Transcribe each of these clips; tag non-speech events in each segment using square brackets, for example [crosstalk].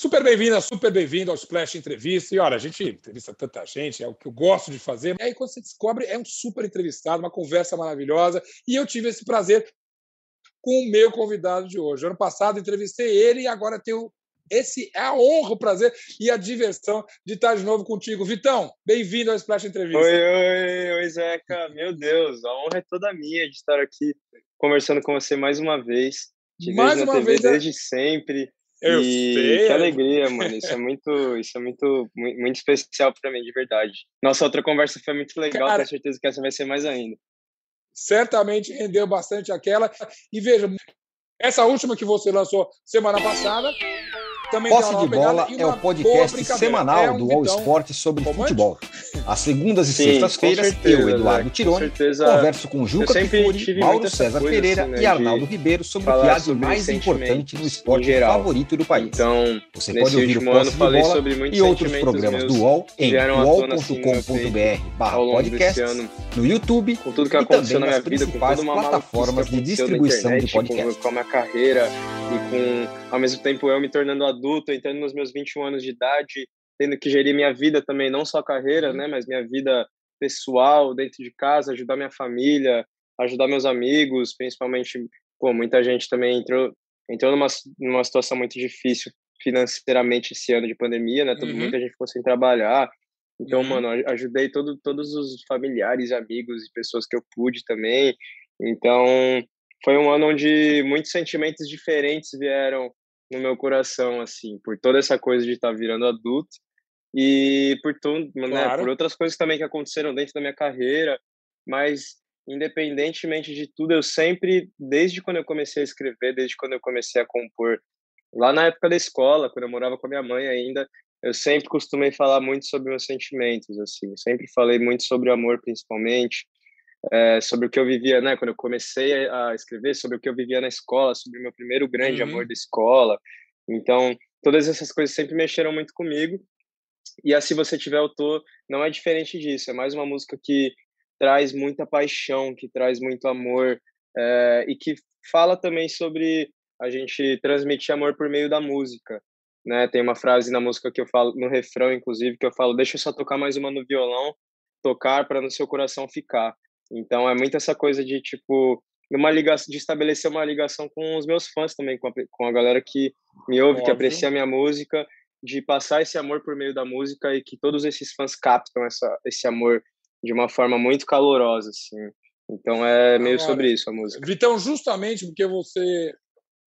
Super bem-vinda, super bem-vindo ao Splash Entrevista. E olha, a gente entrevista tanta gente, é o que eu gosto de fazer. E aí, quando você descobre, é um super entrevistado, uma conversa maravilhosa. E eu tive esse prazer com o meu convidado de hoje. Ano passado entrevistei ele e agora tenho esse é a honra, o prazer e a diversão de estar de novo contigo. Vitão, bem-vindo ao Splash Entrevista. Oi, oi, oi, Zeca. Meu Deus, a honra é toda minha de estar aqui conversando com você mais uma vez. Te mais uma TV vez, é desde sempre. Eu e sei. que alegria, mano. Isso é [laughs] muito, isso é muito, muito especial para mim, de verdade. Nossa outra conversa foi muito legal, Cara, tenho certeza que essa vai ser mais ainda. Certamente rendeu bastante aquela. E veja, essa última que você lançou semana passada também Posse de Bola é o podcast semanal é um do All Sport sobre futebol. Às segundas e sextas-feiras, eu, Eduardo Tironi, converso com Juca Picuri, Mauro César Pereira assim, né, e Arnaldo Ribeiro sobre o que há de mais importante no esporte favorito do país. Então, Você pode ouvir o Posse de Bola e outros programas do UOL em uol.com.br assim, podcast, no YouTube com tudo que e também nas principais plataformas de distribuição de podcast. Com a minha carreira e com, ao mesmo tempo, eu me tornando adulto, entrando nos meus 21 anos de idade, tendo que gerir minha vida também, não só a carreira, uhum. né, mas minha vida pessoal dentro de casa, ajudar minha família, ajudar meus amigos, principalmente, pô, muita gente também entrou entrou numa, numa situação muito difícil financeiramente esse ano de pandemia, né? Todo, uhum. Muita gente ficou sem trabalhar. Então, uhum. mano, ajudei todo, todos os familiares, amigos e pessoas que eu pude também. Então, foi um ano onde muitos sentimentos diferentes vieram no meu coração, assim, por toda essa coisa de estar tá virando adulto e por tudo, né, claro. né, por outras coisas também que aconteceram dentro da minha carreira, mas independentemente de tudo, eu sempre, desde quando eu comecei a escrever, desde quando eu comecei a compor, lá na época da escola, quando eu morava com a minha mãe ainda, eu sempre costumei falar muito sobre meus sentimentos, assim, sempre falei muito sobre o amor, principalmente, é, sobre o que eu vivia, né, quando eu comecei a escrever, sobre o que eu vivia na escola, sobre o meu primeiro grande uhum. amor da escola. Então, todas essas coisas sempre mexeram muito comigo. E assim você tiver autor, não é diferente disso. É mais uma música que traz muita paixão, que traz muito amor é, e que fala também sobre a gente transmitir amor por meio da música. Né? Tem uma frase na música que eu falo, no refrão, inclusive, que eu falo: Deixa eu só tocar mais uma no violão, tocar para no seu coração ficar. Então é muito essa coisa de tipo uma ligação, de estabelecer uma ligação com os meus fãs também, com a, com a galera que me ouve, Óbvio. que aprecia a minha música, de passar esse amor por meio da música e que todos esses fãs captam essa, esse amor de uma forma muito calorosa, assim. Então é meio Agora, sobre isso a música. Vitão, justamente porque você,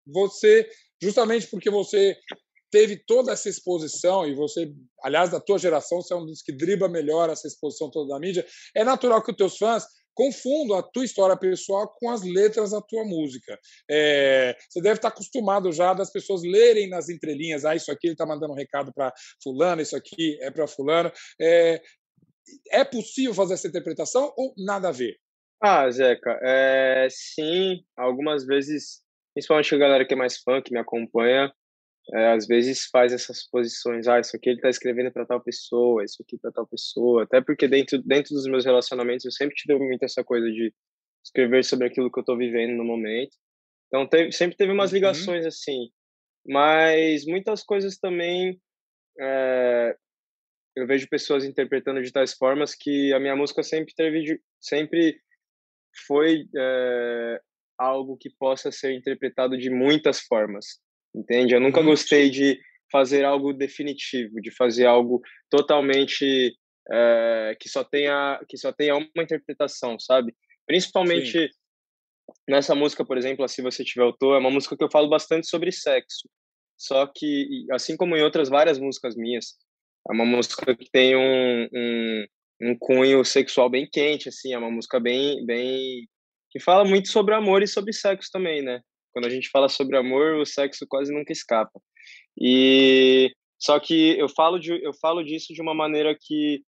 você, justamente porque você teve toda essa exposição e você, aliás, da tua geração, você é um dos que dribla melhor essa exposição toda da mídia. É natural que os teus fãs confundo a tua história pessoal com as letras da tua música. É, você deve estar acostumado já das pessoas lerem nas entrelinhas, ah, isso aqui ele está mandando um recado para fulano, isso aqui é para fulano. É, é possível fazer essa interpretação ou nada a ver? Ah, Zeca, é, sim, algumas vezes, principalmente a galera que é mais fã, que me acompanha, é, às vezes faz essas posições, ah, isso aqui ele está escrevendo para tal pessoa, isso aqui para tal pessoa, até porque dentro, dentro dos meus relacionamentos eu sempre tive muito essa coisa de escrever sobre aquilo que eu estou vivendo no momento. Então teve, sempre teve umas uhum. ligações uhum. assim, mas muitas coisas também é, eu vejo pessoas interpretando de tais formas que a minha música sempre teve, sempre foi é, algo que possa ser interpretado de muitas formas entende? Eu nunca uhum. gostei de fazer algo definitivo, de fazer algo totalmente é, que só tenha que só tenha uma interpretação, sabe? Principalmente Sim. nessa música, por exemplo, Se Você Tiver Autor, é uma música que eu falo bastante sobre sexo. Só que, assim como em outras várias músicas minhas, é uma música que tem um, um, um cunho sexual bem quente, assim, é uma música bem, bem que fala muito sobre amor e sobre sexo também, né? Quando a gente fala sobre amor, o sexo quase nunca escapa. E só que eu falo de, eu falo disso de uma maneira que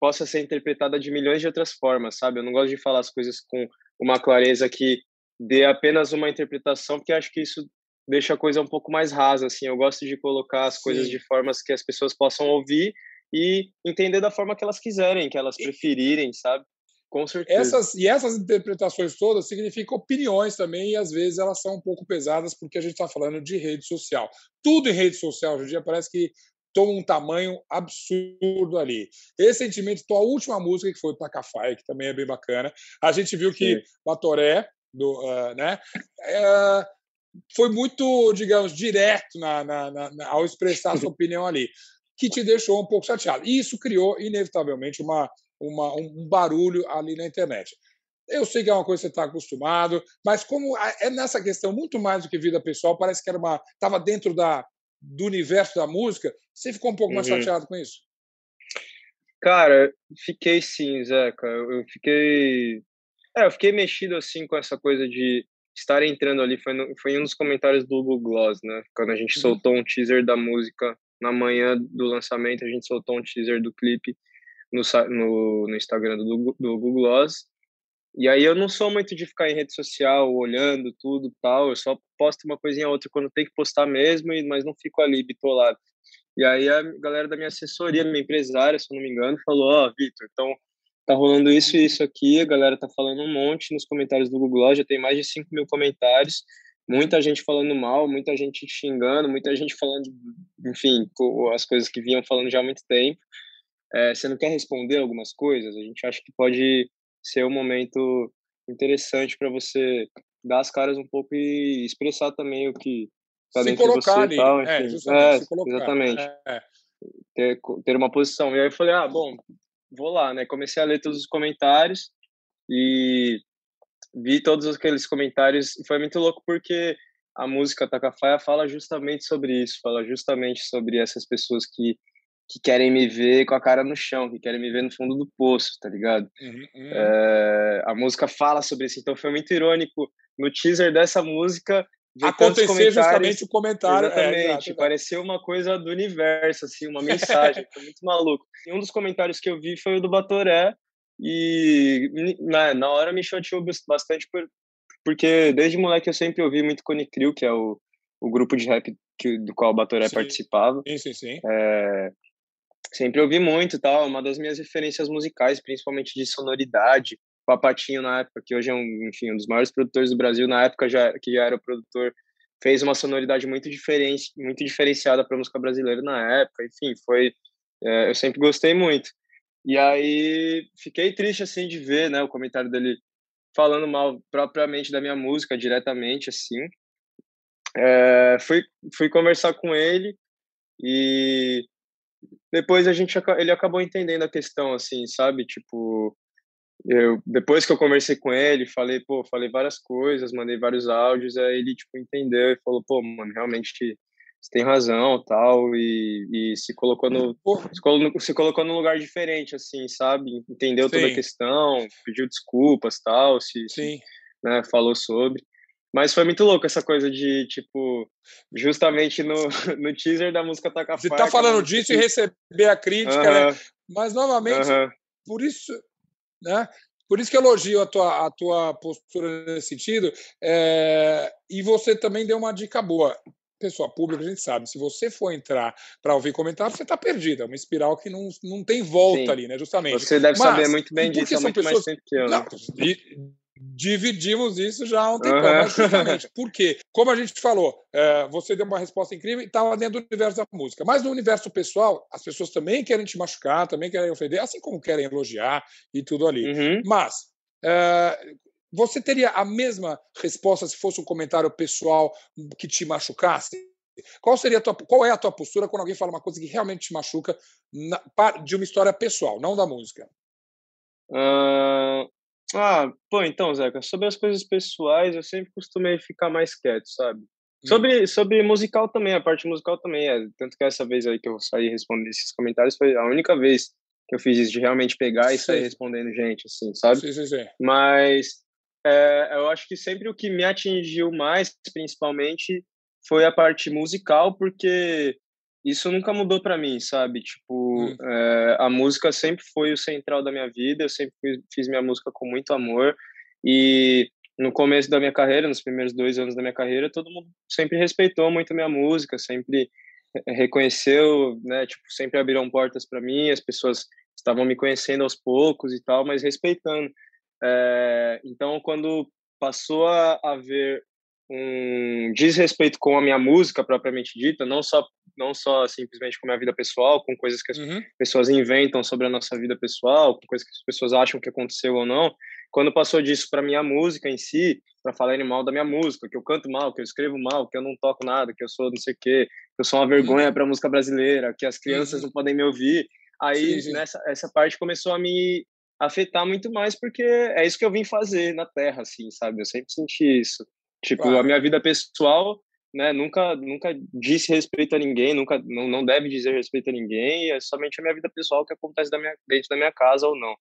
possa ser interpretada de milhões de outras formas, sabe? Eu não gosto de falar as coisas com uma clareza que dê apenas uma interpretação, porque acho que isso deixa a coisa um pouco mais rasa, assim. Eu gosto de colocar as Sim. coisas de formas que as pessoas possam ouvir e entender da forma que elas quiserem, que elas preferirem, sabe? Com certeza. Essas, e essas interpretações todas significam opiniões também, e às vezes elas são um pouco pesadas, porque a gente está falando de rede social. Tudo em rede social hoje em dia parece que toma um tamanho absurdo ali. Recentemente, tua última música, que foi o Tacafai, que também é bem bacana, a gente viu que Sim. Batoré, do, uh, né, uh, foi muito, digamos, direto na, na, na, ao expressar sua [laughs] opinião ali, que te deixou um pouco chateado. E isso criou, inevitavelmente, uma, uma, um barulho ali na internet. Eu sei que é uma coisa que você está acostumado, mas como é nessa questão muito mais do que vida pessoal, parece que era uma estava dentro da, do universo da música, você ficou um pouco mais uhum. chateado com isso? Cara, fiquei sim, Zeca. Eu fiquei. É, eu fiquei mexido assim com essa coisa de estar entrando ali. Foi, no, foi um dos comentários do Google Gloss, né? Quando a gente uhum. soltou um teaser da música na manhã do lançamento, a gente soltou um teaser do clipe no, no, no Instagram do, do Google Gloss. E aí eu não sou muito de ficar em rede social olhando tudo tal, eu só posto uma coisinha ou outra quando tem que postar mesmo, mas não fico ali bitolado. E aí a galera da minha assessoria, minha empresária, se eu não me engano, falou: Ó, oh, Vitor, então tá rolando isso e isso aqui, a galera tá falando um monte nos comentários do Google, já tem mais de 5 mil comentários, muita gente falando mal, muita gente xingando, muita gente falando, enfim, as coisas que vinham falando já há muito tempo. É, você não quer responder algumas coisas? A gente acha que pode ser um momento interessante para você dar as caras um pouco e expressar também o que está dentro de você ali. e tal. É, é, exatamente. É, é. Ter, ter uma posição. E aí eu falei, ah, bom, vou lá, né? Comecei a ler todos os comentários e vi todos aqueles comentários e foi muito louco porque a música Tacafaia fala justamente sobre isso, fala justamente sobre essas pessoas que que querem me ver com a cara no chão, que querem me ver no fundo do poço, tá ligado? Uhum, uhum. É, a música fala sobre isso, então foi muito irônico no teaser dessa música acontecer justamente o comentário. É, exatamente, é, pareceu uma coisa do universo, assim, uma mensagem, foi muito maluco. E um dos comentários que eu vi foi o do Batoré, e na, na hora me chateou bastante, por, porque desde moleque eu sempre ouvi muito Cone Crew, que é o, o grupo de rap que, do qual o Batoré sim. participava. Sim, sim, sim. É, sempre ouvi muito tal, uma das minhas referências musicais, principalmente de sonoridade. Papatinho na época, que hoje é um, enfim, um dos maiores produtores do Brasil, na época já que já era produtor, fez uma sonoridade muito diferente, muito diferenciada para a música brasileira na época. Enfim, foi é, eu sempre gostei muito. E aí fiquei triste assim de ver, né, o comentário dele falando mal propriamente da minha música diretamente assim. É, fui fui conversar com ele e depois a gente ele acabou entendendo a questão assim sabe tipo eu depois que eu conversei com ele falei pô falei várias coisas mandei vários áudios aí ele tipo entendeu e falou pô mano realmente você tem razão tal e, e se colocou no se colocou, num lugar diferente assim sabe entendeu Sim. toda a questão pediu desculpas tal se, Sim. Se, né, falou sobre mas foi muito louco essa coisa de, tipo, justamente no, [laughs] no teaser da música Taca Você tá falando disso e receber a crítica, uh -huh. né? Mas, novamente, uh -huh. por isso, né? Por isso que elogio a tua, a tua postura nesse sentido. É, e você também deu uma dica boa. Pessoa pública, a gente sabe, se você for entrar para ouvir comentários, você está perdido. É uma espiral que não, não tem volta Sim. ali, né? Justamente. Você deve Mas, saber muito bem disso, é muito pessoas... mais tempo que eu. Né? Não, dividimos isso já há um tempo. Uhum. Mas justamente, por quê? Como a gente falou, é, você deu uma resposta incrível e estava dentro do universo da música. Mas no universo pessoal, as pessoas também querem te machucar, também querem ofender, assim como querem elogiar e tudo ali. Uhum. Mas é, você teria a mesma resposta se fosse um comentário pessoal que te machucasse? Qual seria tua, qual é a tua postura quando alguém fala uma coisa que realmente te machuca na, de uma história pessoal, não da música? Uh, ah, pô, então, Zeca, sobre as coisas pessoais, eu sempre costumei ficar mais quieto, sabe? Hum. Sobre, sobre musical também, a parte musical também, é. Tanto que essa vez aí que eu saí respondendo esses comentários foi a única vez que eu fiz isso, de realmente pegar e sair respondendo gente, assim, sabe? Sim, sim, sim. Mas é, eu acho que sempre o que me atingiu mais, principalmente, foi a parte musical, porque isso nunca mudou para mim, sabe? Tipo, hum. é, a música sempre foi o central da minha vida, eu sempre fiz, fiz minha música com muito amor e no começo da minha carreira, nos primeiros dois anos da minha carreira, todo mundo sempre respeitou muito a minha música, sempre reconheceu, né? Tipo, sempre abriram portas para mim, as pessoas estavam me conhecendo aos poucos e tal, mas respeitando. É, então, quando passou a haver um desrespeito com a minha música propriamente dita, não só não só simplesmente com a minha vida pessoal, com coisas que as uhum. pessoas inventam sobre a nossa vida pessoal, com coisas que as pessoas acham que aconteceu ou não. Quando passou disso para minha música em si, para falarem mal da minha música, que eu canto mal, que eu escrevo mal, que eu não toco nada, que eu sou não sei o quê, que eu sou uma vergonha uhum. para a música brasileira, que as crianças uhum. não podem me ouvir. Aí sim, sim. nessa essa parte começou a me afetar muito mais porque é isso que eu vim fazer na Terra, assim, sabe? Eu sempre senti isso. Tipo, claro. a minha vida pessoal, né, nunca nunca disse respeito a ninguém, nunca não, não deve dizer respeito a ninguém, é somente a minha vida pessoal que acontece da minha, dentro da minha casa ou não.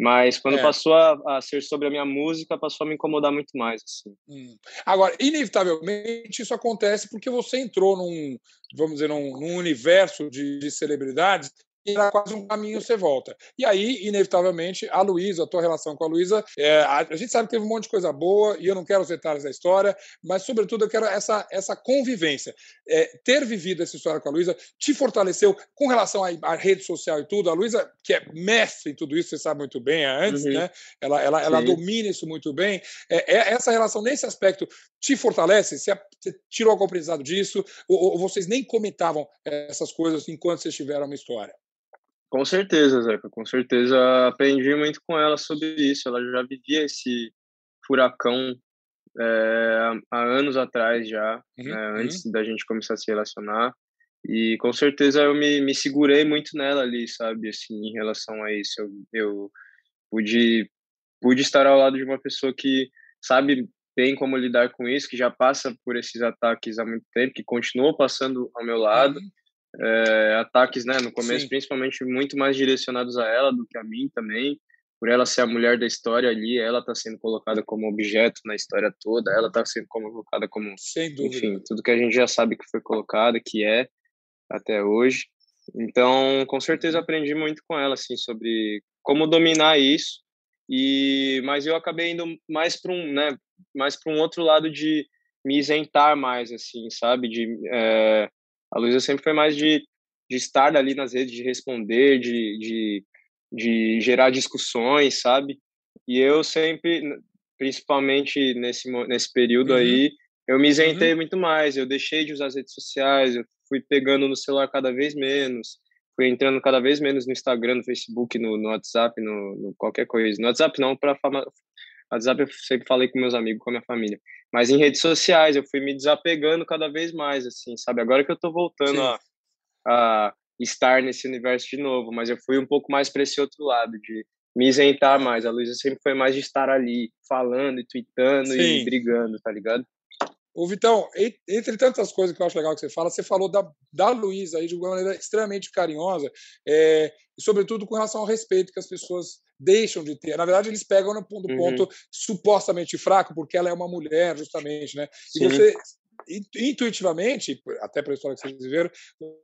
Mas quando é. passou a, a, ser sobre a minha música, passou a me incomodar muito mais. Assim. Hum. Agora, inevitavelmente, isso acontece porque você entrou num, vamos dizer, num, num universo de, de celebridades era quase um caminho você volta. E aí, inevitavelmente, a Luísa, a tua relação com a Luísa, é, a, a, gente sabe que teve um monte de coisa boa, e eu não quero os detalhes da história, mas, sobretudo, eu quero essa, essa convivência. É, ter vivido essa história com a Luísa te fortaleceu com relação à, à, rede social e tudo. A Luísa, que é mestre em tudo isso, você sabe muito bem, é antes, uhum. né? Ela, ela, ela domina isso muito bem. É, é, essa relação, nesse aspecto, te fortalece? Você, você tirou algum aprendizado disso? Ou, ou vocês nem comentavam essas coisas enquanto vocês tiveram uma história? Com certeza, Zeca, com certeza aprendi muito com ela sobre isso. Ela já vivia esse furacão é, há anos atrás já, uhum, né, uhum. antes da gente começar a se relacionar. E com certeza eu me, me segurei muito nela ali, sabe, assim, em relação a isso. Eu, eu pude, pude estar ao lado de uma pessoa que sabe bem como lidar com isso, que já passa por esses ataques há muito tempo, que continua passando ao meu lado. Uhum é, ataques, né, no começo, Sim. principalmente muito mais direcionados a ela do que a mim também, por ela ser a mulher da história ali, ela está sendo colocada como objeto na história toda, ela está sendo colocada como, enfim, tudo que a gente já sabe que foi colocado, que é até hoje. Então, com certeza uhum. aprendi muito com ela, assim, sobre como dominar isso. E, mas eu acabei indo mais para um, né, mais para um outro lado de me isentar mais, assim, sabe, de é, a Luísa sempre foi mais de, de estar ali nas redes, de responder, de, de, de gerar discussões, sabe? E eu sempre, principalmente nesse, nesse período uhum. aí, eu me isentei uhum. muito mais. Eu deixei de usar as redes sociais, eu fui pegando no celular cada vez menos, fui entrando cada vez menos no Instagram, no Facebook, no, no WhatsApp, no, no, qualquer coisa. No WhatsApp não, para WhatsApp eu sempre falei com meus amigos, com a minha família. Mas em redes sociais eu fui me desapegando cada vez mais, assim, sabe? Agora que eu tô voltando a, a, estar nesse universo de novo, mas eu fui um pouco mais para esse outro lado, de me isentar mais. A Luísa sempre foi mais de estar ali, falando e tweetando Sim. e brigando, tá ligado? O Vitão, entre tantas coisas que eu acho legal que você fala, você falou da, da Luísa aí de uma maneira extremamente carinhosa, é, e sobretudo com relação ao respeito que as pessoas deixam de ter. Na verdade, eles pegam no ponto, uhum. ponto supostamente fraco, porque ela é uma mulher, justamente, né? E Sim. você intuitivamente, até pela história que vocês viveram,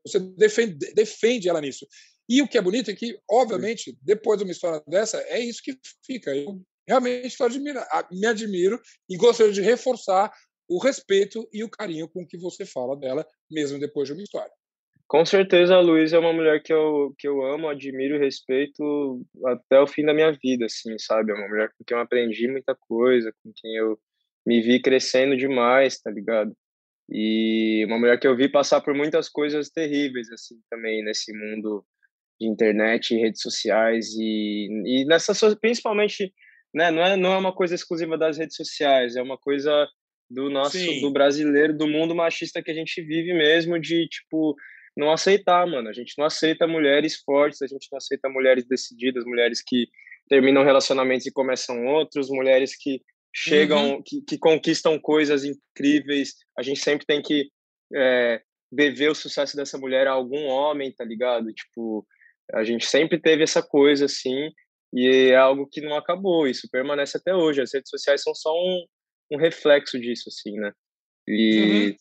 você defende, defende ela nisso. E o que é bonito é que, obviamente, depois de uma história dessa, é isso que fica. Eu realmente admira, me admiro e gostaria de reforçar o respeito e o carinho com que você fala dela, mesmo depois de uma história. Com certeza a Luísa é uma mulher que eu, que eu amo, admiro e respeito até o fim da minha vida, assim, sabe? É uma mulher com quem eu aprendi muita coisa, com quem eu me vi crescendo demais, tá ligado? E uma mulher que eu vi passar por muitas coisas terríveis, assim, também nesse mundo de internet redes sociais e, e nessa, principalmente, né, não é, não é uma coisa exclusiva das redes sociais, é uma coisa do nosso, Sim. do brasileiro, do mundo machista que a gente vive mesmo, de, tipo, não aceitar, mano. A gente não aceita mulheres fortes, a gente não aceita mulheres decididas, mulheres que terminam relacionamentos e começam outros, mulheres que chegam, uhum. que, que, conquistam coisas incríveis. A gente sempre tem que é, dever o sucesso dessa mulher a algum homem, tá ligado? Tipo, a gente sempre teve essa coisa assim, e é algo que não acabou, isso permanece até hoje. As redes sociais são só um, um reflexo disso, assim, né? E uhum.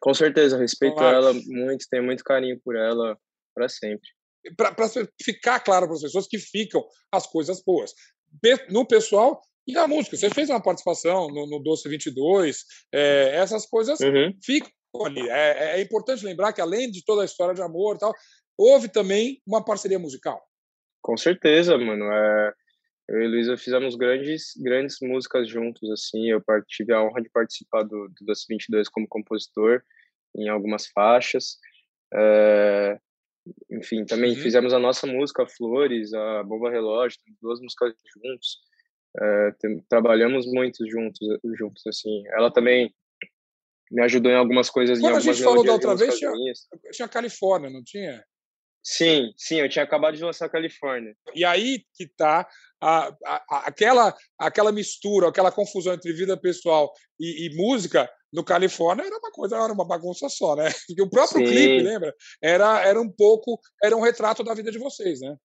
com certeza, respeito claro. ela muito, tenho muito carinho por ela para sempre. Para ficar claro para as pessoas que ficam as coisas boas. No pessoal e na música. Você fez uma participação no, no Doce 22, é, essas coisas uhum. ficam ali. É, é, importante lembrar que, além de toda a história de amor e tal, houve também uma parceria musical. Com certeza, mano. É, eu e Luísa fizemos grandes, grandes músicas juntos, assim. Eu tive a honra de participar do, do Doce 22 como compositor em algumas faixas. É, enfim, também uhum. fizemos a nossa música Flores, a Bomba Relógio, duas músicas juntos. É, tem, trabalhamos muito juntos, juntos, assim. Ela também me ajudou em algumas coisas. Quando a gente falou da outra vez, tinha, tinha Califórnia, não tinha? Sim, sim, eu tinha acabado de lançar Califórnia. E aí que está a, a, aquela, aquela mistura, aquela confusão entre vida pessoal e, e, música no Califórnia era uma coisa, era uma bagunça só, né? [laughs] Porque o próprio sim. clipe, lembra? Era, era um pouco, era um retrato da vida de vocês, né?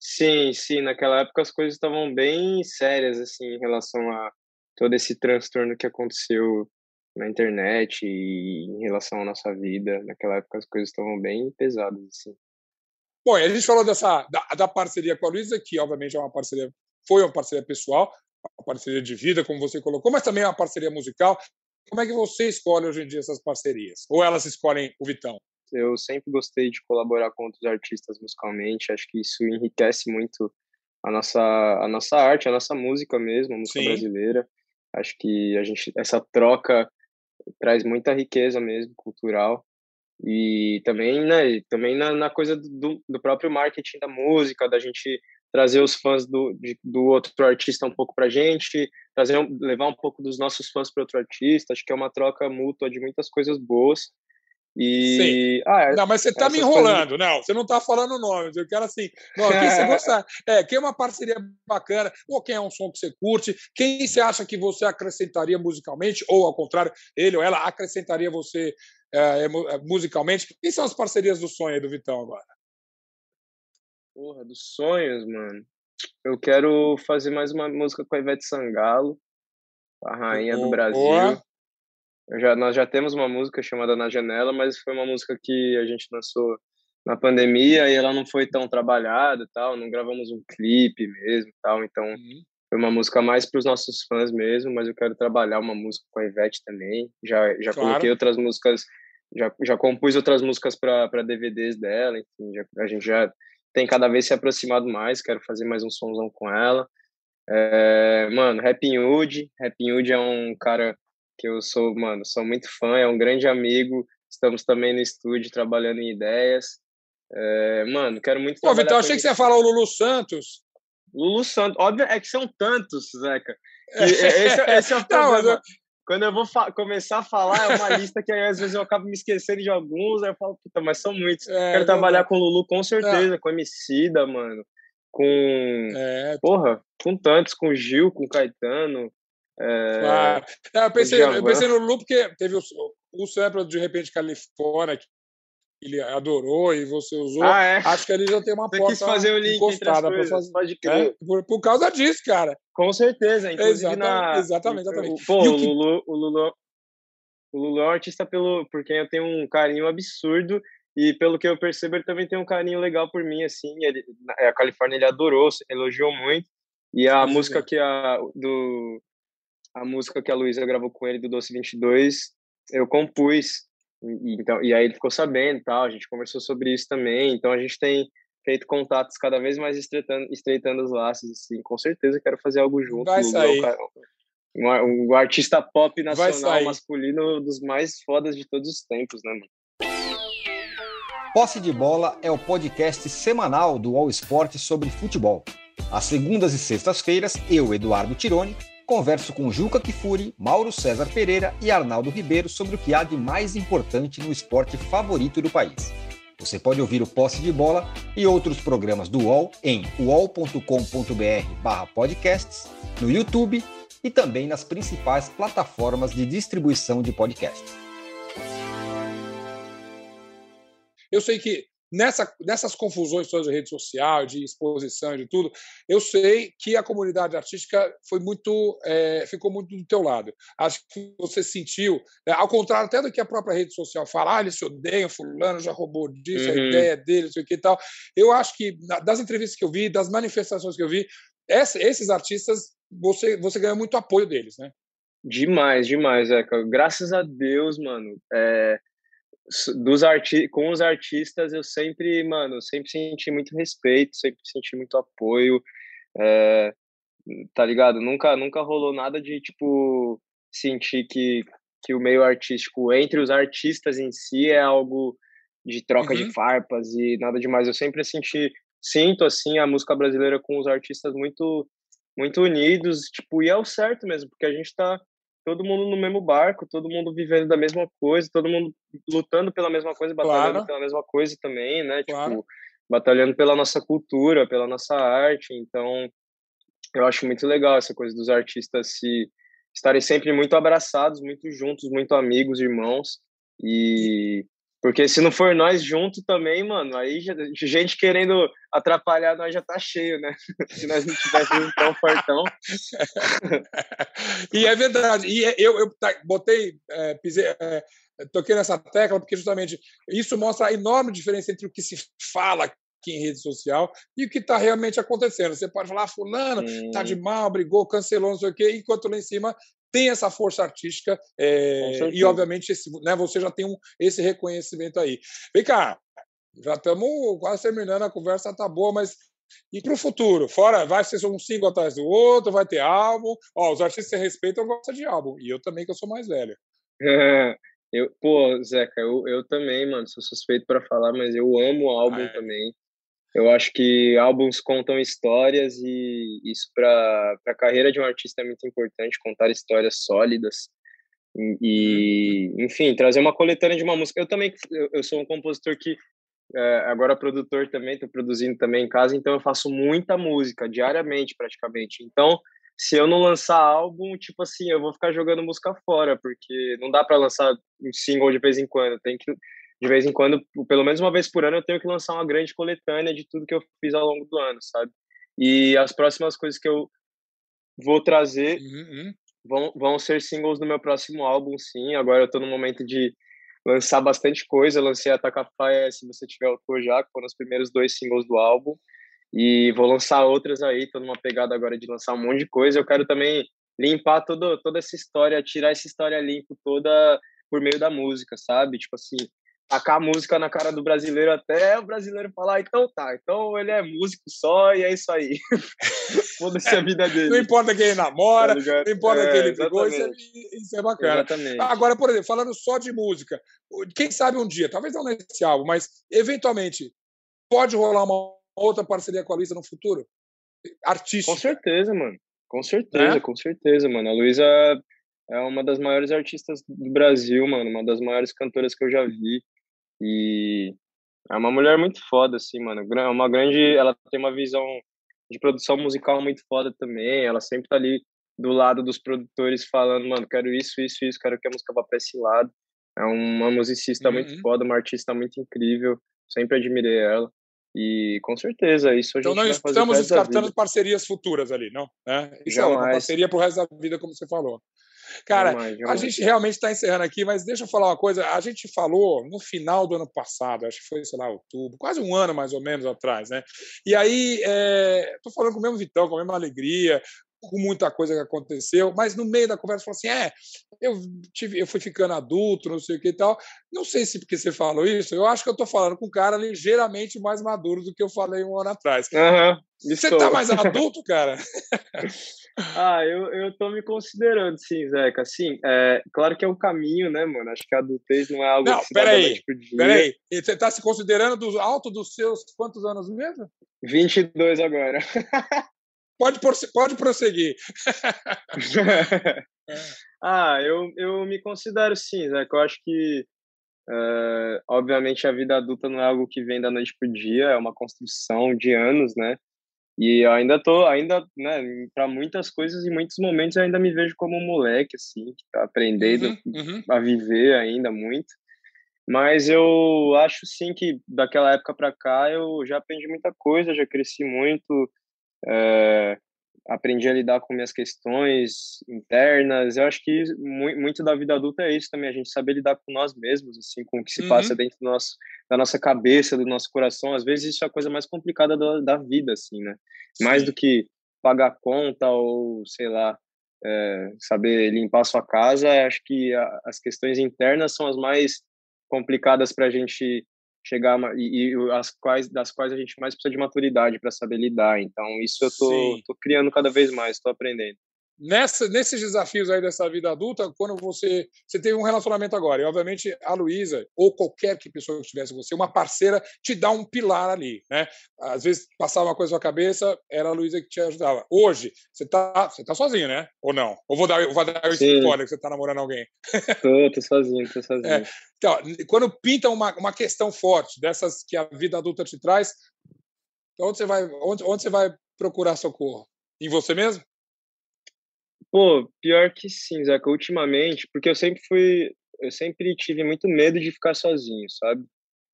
Sim, sim, naquela época as coisas estavam bem sérias, assim, em relação a todo esse transtorno que aconteceu na internet e em relação à nossa vida. Naquela época as coisas estavam bem pesadas, assim. Bom, a gente falou dessa da, da, parceria com a Luísa, que obviamente é uma parceria, foi uma parceria pessoal, uma parceria de vida, como você colocou, mas também é uma parceria musical. Como é que você escolhe hoje em dia essas parcerias? Ou elas escolhem o Vitão? Eu sempre gostei de colaborar com outros artistas musicalmente. Acho que isso enriquece muito a nossa a nossa arte, a nossa música mesmo, a música Sim. brasileira. Acho que a gente essa troca traz muita riqueza mesmo cultural e também né também na, na coisa do, do próprio marketing da música da gente trazer os fãs do, de, do outro artista um pouco para gente trazer levar um pouco dos nossos fãs para outro artista acho que é uma troca mútua de muitas coisas boas e. Ah, é, não, mas você está me enrolando, coisas... não. Você não está falando nomes. Eu quero assim. Não, quem você [laughs] gosta, é, quem é uma parceria bacana, ou quem é um som que você curte, quem você acha que você acrescentaria musicalmente, ou ao contrário, ele ou ela acrescentaria você é, musicalmente. Quem são as parcerias do sonho aí do Vitão agora? Porra, dos sonhos, mano. Eu quero fazer mais uma música com a Ivete Sangalo, a rainha do Brasil. Boa. Já, nós já temos uma música chamada Na Janela, mas foi uma música que a gente lançou na pandemia e ela não foi tão trabalhada tal, não gravamos um clipe mesmo tal, então uhum. foi uma música mais para os nossos fãs mesmo, mas eu quero trabalhar uma música com a Ivete também, já, já claro. coloquei outras músicas, já, já compus outras músicas para DVDs dela, enfim, já, a gente já tem cada vez se aproximado mais, quero fazer mais um somzão com ela. É, mano, Rapping Hood, Rapping Hood é um cara que eu sou, mano, sou muito fã, é um grande amigo. Estamos também no estúdio trabalhando em ideias. É, mano, quero muito Pô, Vitor, achei que você ia falar o Lulu Santos. Lulu Santos, óbvio, é que são tantos, Zeca. esse, é, esse é o [laughs] problema. Não, eu... Quando eu vou começar a falar, é uma lista que aí, às vezes eu acabo me esquecendo de alguns, aí eu falo, puta, mas são muitos. É, quero trabalhar com o Lulu com certeza, é. com Emicida, mano. Com. É. Porra, com tantos, com Gil, com Caetano. É... Claro. eu, pensei, eu pensei no Lu porque teve o, o sample de repente Califórnia que ele adorou e você usou. Ah, é? Acho que ele já tem uma você porta fazer o link encostada para fazer. Pode crer. É, por, por, causa disso, cara. Com certeza. Inclusive exatamente, na... exatamente, exatamente. Pô, o, que... Lulu, o, Lulu, o Lulu é um artista pelo, por quem eu tenho um carinho absurdo e pelo que eu percebo ele também tem um carinho legal por mim, assim. Ele, a Califórnia ele adorou, elogiou muito. E a Sim, música que a, do a música que a Luísa gravou com ele do Doce 22, eu compus. E, então, e aí ele ficou sabendo e tal, a gente conversou sobre isso também. Então a gente tem feito contatos cada vez mais estreitando, estreitando os laços, assim. Com certeza quero fazer algo junto. Vai sair. Um, um, um artista pop nacional masculino dos mais fodas de todos os tempos, né, mano? Posse de Bola é o podcast semanal do All Sport sobre futebol. Às segundas e sextas-feiras, eu, Eduardo Tironi, converso com Juca Kifuri, Mauro César Pereira e Arnaldo Ribeiro sobre o que há de mais importante no esporte favorito do país. Você pode ouvir o Posse de Bola e outros programas do UOL em uol.com.br/podcasts, no YouTube e também nas principais plataformas de distribuição de podcasts. Eu sei que nessa, nessas confusões todas de rede social, de exposição, de tudo, eu sei que a comunidade artística foi muito, é, ficou muito do teu lado. Acho que você sentiu, né, ao contrário até do que a própria rede social fala, ah, eles se odeiam, fulano já roubou disso, uhum. a ideia dele, isso aqui e tal. Eu acho que das entrevistas que eu vi, das manifestações que eu vi, essa, esses artistas, você, você ganhou muito apoio deles, né? Demais, demais, é. Graças a Deus, mano. É, dos arti com os artistas eu sempre, mano, sempre senti muito respeito, sempre senti muito apoio, é, tá ligado? Nunca, nunca rolou nada de, tipo, sentir que, que o meio artístico entre os artistas em si é algo de troca uhum. de farpas e nada demais. Eu sempre senti, sinto, assim, a música brasileira com os artistas muito, muito unidos, tipo, e é o certo mesmo, porque a gente tá todo mundo no mesmo barco, todo mundo vivendo da mesma coisa, todo mundo lutando pela mesma coisa, batalhando claro. pela mesma coisa também, né? Claro. Tipo, batalhando pela nossa cultura, pela nossa arte. Então, eu acho muito legal essa coisa dos artistas se estarem sempre muito abraçados, muito juntos, muito amigos, irmãos. E porque se não for nós juntos também, mano, aí gente querendo atrapalhar nós já tá cheio, né? [laughs] se nós não tivéssemos tão fortão. [laughs] e é verdade. E é, eu, eu botei, é, pisei, é, toquei nessa tecla porque justamente isso mostra a enorme diferença entre o que se fala aqui em rede social e o que está realmente acontecendo. Você pode falar, ah, fulano está de mal, brigou, cancelou, não sei o quê, enquanto lá em cima tem essa força artística é, e, obviamente, esse, né, você já tem um, esse reconhecimento aí. Vem cá, já estamos quase terminando, a conversa tá boa, mas e para o futuro? Fora, vai ser um single atrás do outro, vai ter álbum. Ó, os artistas que respeitam gostam de álbum. E eu também, que eu sou mais velho. [laughs] eu, pô, Zeca, eu, eu também, mano, sou suspeito para falar, mas eu amo álbum ah, é. também. Eu acho que álbuns contam histórias e isso para a carreira de um artista é muito importante, contar histórias sólidas e, uhum. enfim, trazer uma coletânea de uma música. Eu também, eu sou um compositor que é, agora produtor também, estou produzindo também em casa, então eu faço muita música diariamente praticamente. Então, se eu não lançar álbum, tipo assim, eu vou ficar jogando música fora, porque não dá para lançar um single de vez em quando, tem que de vez em quando, pelo menos uma vez por ano, eu tenho que lançar uma grande coletânea de tudo que eu fiz ao longo do ano, sabe? E as próximas coisas que eu vou trazer uhum, uhum. vão, vão ser singles do meu próximo álbum, sim. Agora eu tô no momento de lançar bastante coisa. Eu lancei Ataca Fire, se você tiver o já, que foram os primeiros dois singles do álbum. E vou lançar outras aí, tô numa pegada agora de lançar um monte de coisa. Eu quero também limpar todo, toda essa história, tirar essa história limpa toda por meio da música, sabe? Tipo assim, tacar a música na cara do brasileiro até o brasileiro falar, então tá, então ele é músico só e é isso aí. [laughs] Foda-se a vida dele. Não importa quem ele namora, tá não importa é, quem ele pegou, isso é, isso é bacana. Exatamente. Agora, por exemplo, falando só de música, quem sabe um dia, talvez não nesse álbum, mas eventualmente pode rolar uma outra parceria com a Luísa no futuro? Artística. Com certeza, mano. Com certeza, é? com certeza, mano. A Luísa é uma das maiores artistas do Brasil, mano. Uma das maiores cantoras que eu já vi. E é uma mulher muito foda, assim, mano. É uma grande. Ela tem uma visão de produção musical muito foda também. Ela sempre tá ali do lado dos produtores falando, mano, quero isso, isso, isso, quero que a música vá pra esse lado. É uma musicista uhum. muito foda, uma artista muito incrível. Sempre admirei ela. E com certeza, isso a então, gente Então nós estamos descartando parcerias futuras ali, não? Né? Isso Jamais. é uma parceria pro resto da vida, como você falou. Cara, jamais, jamais. a gente realmente está encerrando aqui, mas deixa eu falar uma coisa. A gente falou no final do ano passado, acho que foi, sei lá, outubro, quase um ano mais ou menos atrás, né? E aí, estou é, falando com o mesmo Vitão, com a mesma alegria, com muita coisa que aconteceu, mas no meio da conversa falou assim: é, eu, tive, eu fui ficando adulto, não sei o que e tal. Não sei se porque você falou isso, eu acho que eu estou falando com um cara ligeiramente mais maduro do que eu falei um ano atrás. Uhum, você está mais adulto, cara? [laughs] ah, eu, eu tô me considerando, sim, Zeca. Sim, é, claro que é um caminho, né, mano? Acho que a adultez não é algo não, que se peraí, peraí. Você está se considerando do alto dos seus quantos anos mesmo? 22 agora. [laughs] Pode, pode prosseguir. [laughs] ah, eu, eu me considero sim, Zé, eu acho que, uh, obviamente, a vida adulta não é algo que vem da noite para o dia, é uma construção de anos, né? E eu ainda tô, ainda, né, para muitas coisas e muitos momentos eu ainda me vejo como um moleque, assim, que tá aprendendo uhum, uhum. a viver ainda muito. Mas eu acho sim que daquela época para cá eu já aprendi muita coisa, já cresci muito, é, aprendi a lidar com minhas questões internas. Eu acho que muito da vida adulta é isso também, a gente saber lidar com nós mesmos, assim, com o que se uhum. passa dentro do nosso, da nossa cabeça, do nosso coração. Às vezes isso é a coisa mais complicada da, da vida, assim, né? Sim. Mais do que pagar conta ou, sei lá, é, saber limpar sua casa, acho que a, as questões internas são as mais complicadas para a gente chegar e, e, as quais das quais a gente mais precisa de maturidade para saber lidar. Então isso eu tô, tô criando cada vez mais, tô aprendendo nessa, nesses desafios aí dessa vida adulta, quando você, você teve um relacionamento agora, e obviamente a Luísa, ou qualquer que pessoa que tivesse você, uma parceira, te dá um pilar ali, né? Às vezes passava uma coisa na sua cabeça, era a Luísa que te ajudava. Hoje, você tá, você tá sozinho, né? Ou não? Ou vou dar, vou dar spoiler que você tá namorando alguém? Tô, tô sozinho, tô sozinho. É, então, quando pinta uma, uma questão forte, dessas que a vida adulta te traz, onde você vai, onde, onde você vai procurar socorro? Em você mesmo? Pô, pior que sim, Zeca, ultimamente, porque eu sempre fui, eu sempre tive muito medo de ficar sozinho, sabe?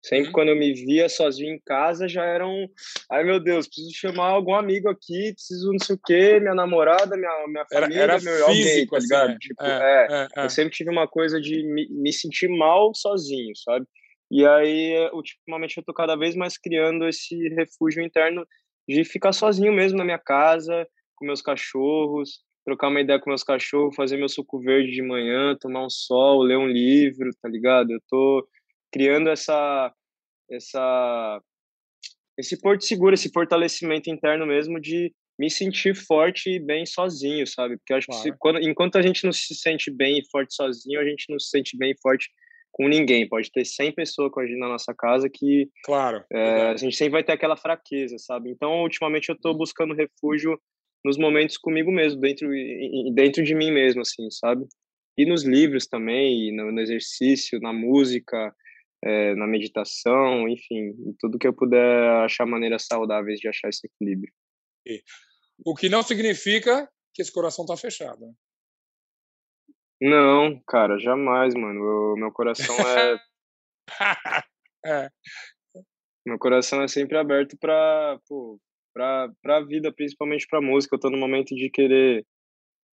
Sempre uhum. quando eu me via sozinho em casa, já era um. Ai meu Deus, preciso chamar algum amigo aqui, preciso não sei o quê, minha namorada, minha, minha família, era, era meu físico, alguém, tá ligado? Assim, tipo, é, é, é, Eu sempre tive uma coisa de me, me sentir mal sozinho, sabe? E aí, ultimamente, eu tô cada vez mais criando esse refúgio interno de ficar sozinho mesmo na minha casa, com meus cachorros, trocar uma ideia com meus cachorros, fazer meu suco verde de manhã, tomar um sol, ler um livro, tá ligado? Eu tô criando essa essa esse porto seguro, esse fortalecimento interno mesmo de me sentir forte e bem sozinho, sabe? Porque eu acho claro. que se, quando, enquanto a gente não se sente bem e forte sozinho, a gente não se sente bem e forte com ninguém. Pode ter 100 pessoas com a gente na nossa casa que claro, é, a gente sempre vai ter aquela fraqueza, sabe? Então, ultimamente eu tô buscando refúgio nos momentos comigo mesmo, dentro, dentro de mim mesmo, assim, sabe? E nos livros também, no, no exercício, na música, é, na meditação, enfim, tudo que eu puder achar maneiras saudáveis de achar esse equilíbrio. O que não significa que esse coração tá fechado. Né? Não, cara, jamais, mano. O meu coração é... [laughs] é. Meu coração é sempre aberto para para a vida, principalmente para música. Eu tô no momento de querer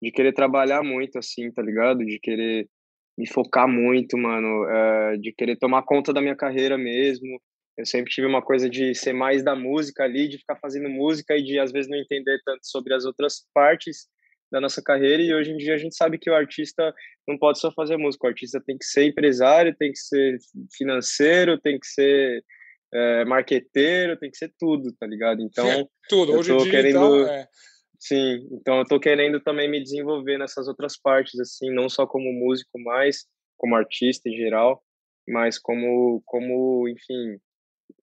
de querer trabalhar muito assim, tá ligado? De querer me focar muito, mano, é, de querer tomar conta da minha carreira mesmo. Eu sempre tive uma coisa de ser mais da música ali, de ficar fazendo música e de às vezes não entender tanto sobre as outras partes da nossa carreira. E hoje em dia a gente sabe que o artista não pode só fazer música, o artista tem que ser empresário, tem que ser financeiro, tem que ser é, marqueteiro, tem que ser tudo, tá ligado? Então, é, tudo. Hoje em dia, querendo, então, é. Sim, então eu tô querendo também me desenvolver nessas outras partes, assim, não só como músico, mas como artista em geral, mas como, como enfim,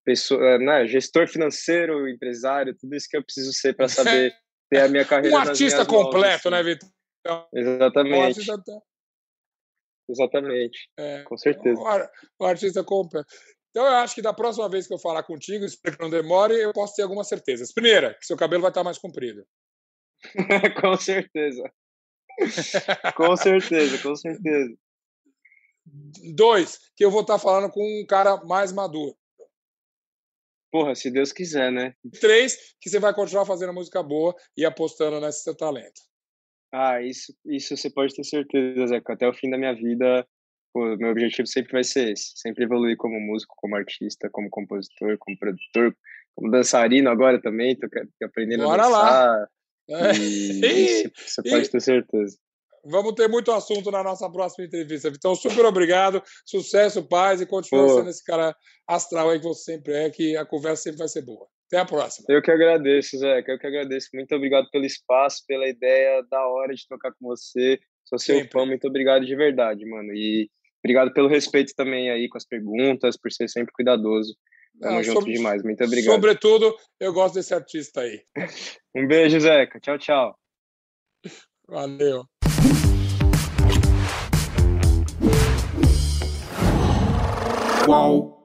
pessoa, né, gestor financeiro, empresário, tudo isso que eu preciso ser para saber [laughs] ter a minha carreira. um artista completo, assim. né, Vitor? Exatamente. Um artista... Exatamente. É, com certeza. O, artista completo. Então, eu acho que da próxima vez que eu falar contigo, espero que não demore, eu posso ter algumas certezas. Primeira, que seu cabelo vai estar mais comprido. [laughs] com certeza. com certeza, com certeza. Dois, que eu vou estar falando com um cara mais maduro. Porra, se Deus quiser, né? Três, que você vai continuar fazendo música boa e apostando nesse seu talento. Ah, isso, isso você pode ter certeza, Zeca. Até o fim da minha vida Pô, meu objetivo sempre vai ser esse, sempre evoluir como músico, como artista, como compositor, como produtor, como dançarino agora também, tô aprendendo Bora a dançar. Lá. É. E [laughs] você pode ter certeza. Vamos ter muito assunto na nossa próxima entrevista. Então, super obrigado, sucesso, paz e continue Pô. sendo esse cara astral aí que você sempre é, que a conversa sempre vai ser boa. Até a próxima. Eu que agradeço, Zé. Eu que agradeço. Muito obrigado pelo espaço, pela ideia da hora de tocar com você. Sou seu sempre. fã, muito obrigado de verdade, mano. E Obrigado pelo respeito também aí com as perguntas, por ser sempre cuidadoso. Tamo Não, junto sobre, demais. Muito obrigado. Sobretudo, eu gosto desse artista aí. [laughs] um beijo, Zeca. Tchau, tchau. Valeu. Qual?